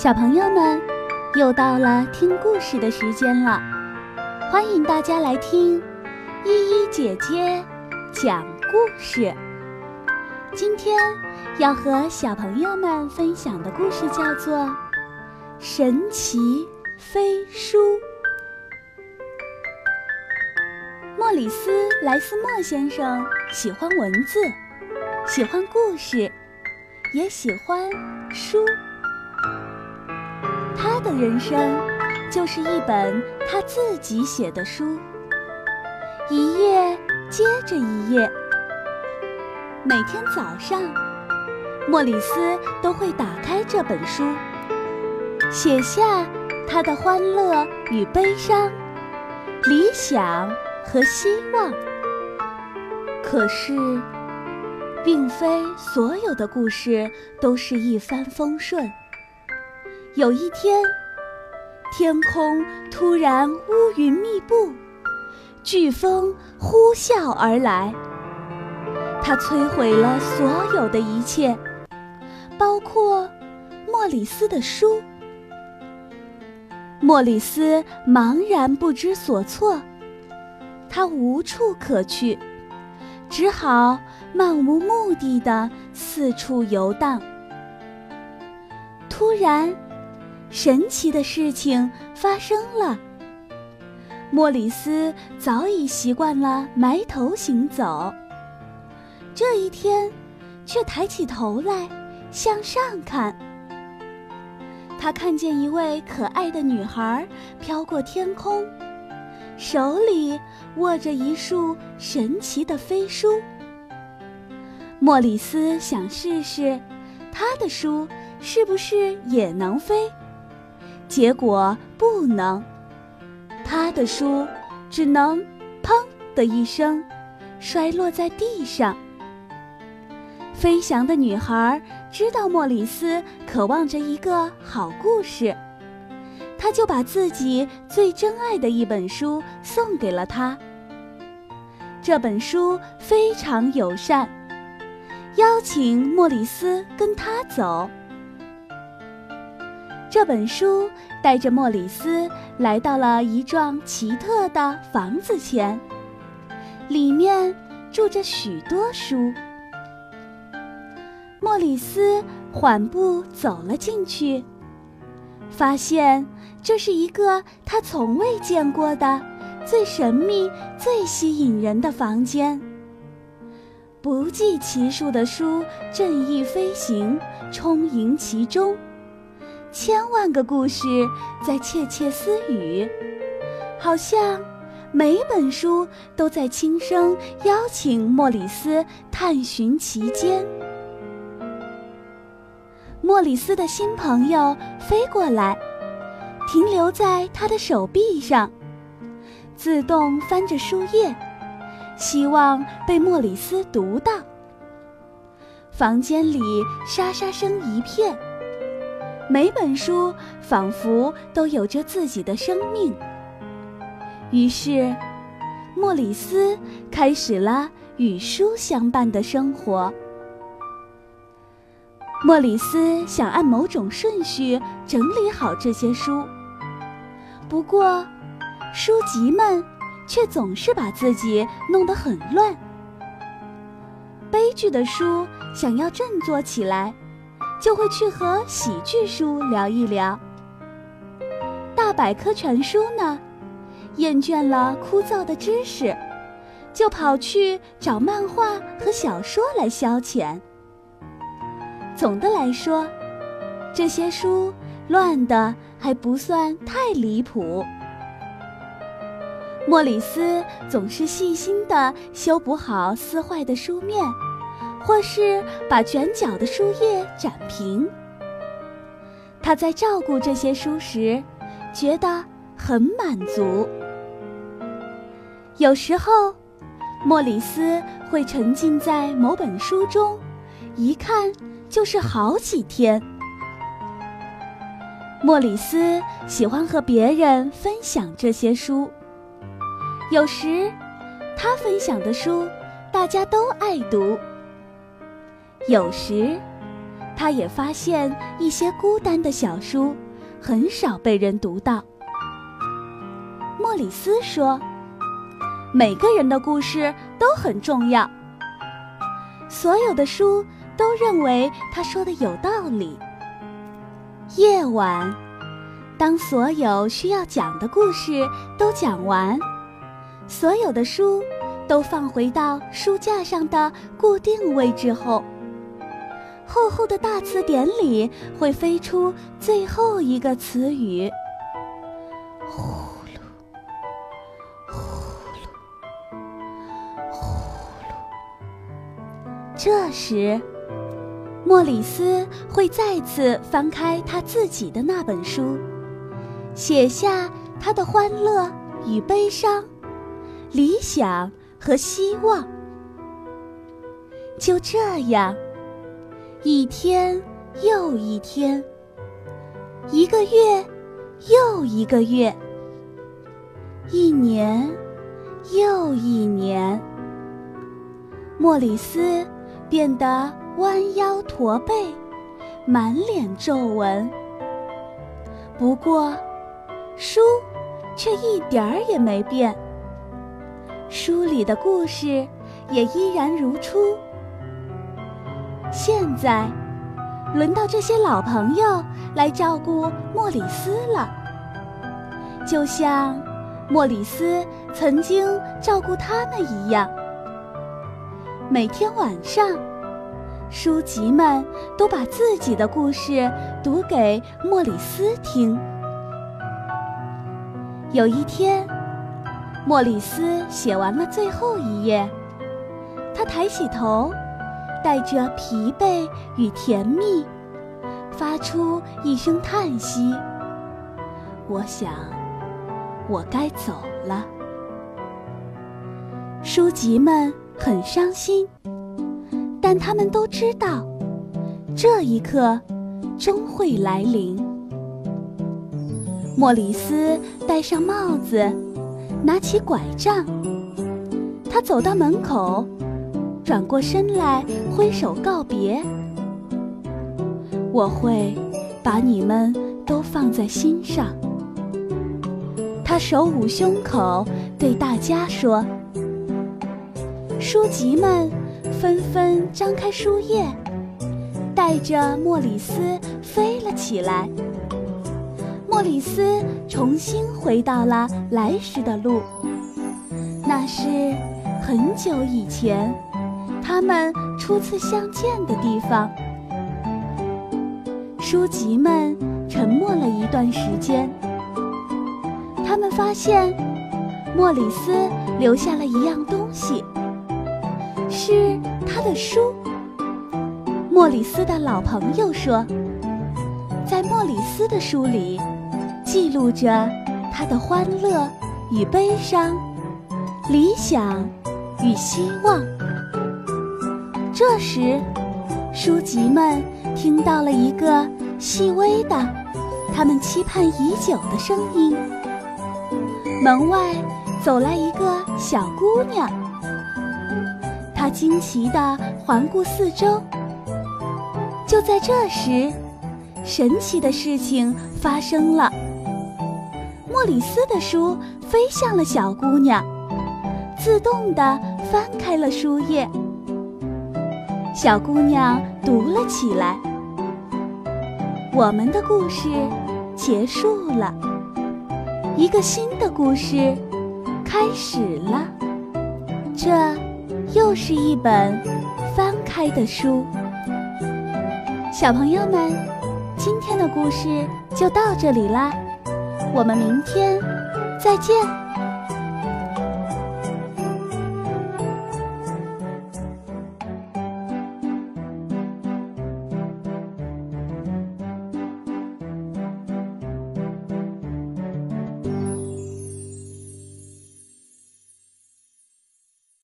小朋友们，又到了听故事的时间了，欢迎大家来听依依姐姐讲故事。今天要和小朋友们分享的故事叫做《神奇飞书》。莫里斯·莱斯莫先生喜欢文字，喜欢故事，也喜欢书。他的人生就是一本他自己写的书，一页接着一页。每天早上，莫里斯都会打开这本书，写下他的欢乐与悲伤、理想和希望。可是，并非所有的故事都是一帆风顺。有一天，天空突然乌云密布，飓风呼啸而来。它摧毁了所有的一切，包括莫里斯的书。莫里斯茫然不知所措，他无处可去，只好漫无目的的四处游荡。突然，神奇的事情发生了。莫里斯早已习惯了埋头行走，这一天，却抬起头来向上看。他看见一位可爱的女孩飘过天空，手里握着一束神奇的飞书。莫里斯想试试，他的书是不是也能飞？结果不能，他的书只能“砰”的一声摔落在地上。飞翔的女孩知道莫里斯渴望着一个好故事，她就把自己最珍爱的一本书送给了他。这本书非常友善，邀请莫里斯跟他走。这本书带着莫里斯来到了一幢奇特的房子前，里面住着许多书。莫里斯缓步走了进去，发现这是一个他从未见过的、最神秘、最吸引人的房间。不计其数的书正翼飞行，充盈其中。千万个故事在窃窃私语，好像每本书都在轻声邀请莫里斯探寻其间。莫里斯的新朋友飞过来，停留在他的手臂上，自动翻着书页，希望被莫里斯读到。房间里沙沙声一片。每本书仿佛都有着自己的生命。于是，莫里斯开始了与书相伴的生活。莫里斯想按某种顺序整理好这些书，不过，书籍们却总是把自己弄得很乱。悲剧的书想要振作起来。就会去和喜剧书聊一聊。大百科全书呢，厌倦了枯燥的知识，就跑去找漫画和小说来消遣。总的来说，这些书乱的还不算太离谱。莫里斯总是细心地修补好撕坏的书面。或是把卷角的书页展平。他在照顾这些书时，觉得很满足。有时候，莫里斯会沉浸在某本书中，一看就是好几天。莫里斯喜欢和别人分享这些书。有时，他分享的书，大家都爱读。有时，他也发现一些孤单的小书，很少被人读到。莫里斯说：“每个人的故事都很重要。”所有的书都认为他说的有道理。夜晚，当所有需要讲的故事都讲完，所有的书都放回到书架上的固定位置后。厚厚的大词典里会飞出最后一个词语。呼噜，呼噜，呼噜。这时，莫里斯会再次翻开他自己的那本书，写下他的欢乐与悲伤、理想和希望。就这样。一天又一天，一个月又一个月，一年又一年，莫里斯变得弯腰驼背，满脸皱纹。不过，书却一点儿也没变，书里的故事也依然如初。现在，轮到这些老朋友来照顾莫里斯了，就像莫里斯曾经照顾他们一样。每天晚上，书籍们都把自己的故事读给莫里斯听。有一天，莫里斯写完了最后一页，他抬起头。带着疲惫与甜蜜，发出一声叹息。我想，我该走了。书籍们很伤心，但他们都知道，这一刻终会来临。莫里斯戴上帽子，拿起拐杖，他走到门口。转过身来，挥手告别。我会把你们都放在心上。他手捂胸口，对大家说：“书籍们纷纷张开书页，带着莫里斯飞了起来。莫里斯重新回到了来时的路，那是很久以前。”他们初次相见的地方，书籍们沉默了一段时间。他们发现莫里斯留下了一样东西，是他的书。莫里斯的老朋友说，在莫里斯的书里，记录着他的欢乐与悲伤，理想与希望。这时，书籍们听到了一个细微的、他们期盼已久的声音。门外走来一个小姑娘，她惊奇地环顾四周。就在这时，神奇的事情发生了：莫里斯的书飞向了小姑娘，自动地翻开了书页。小姑娘读了起来。我们的故事结束了，一个新的故事开始了。这又是一本翻开的书。小朋友们，今天的故事就到这里啦，我们明天再见。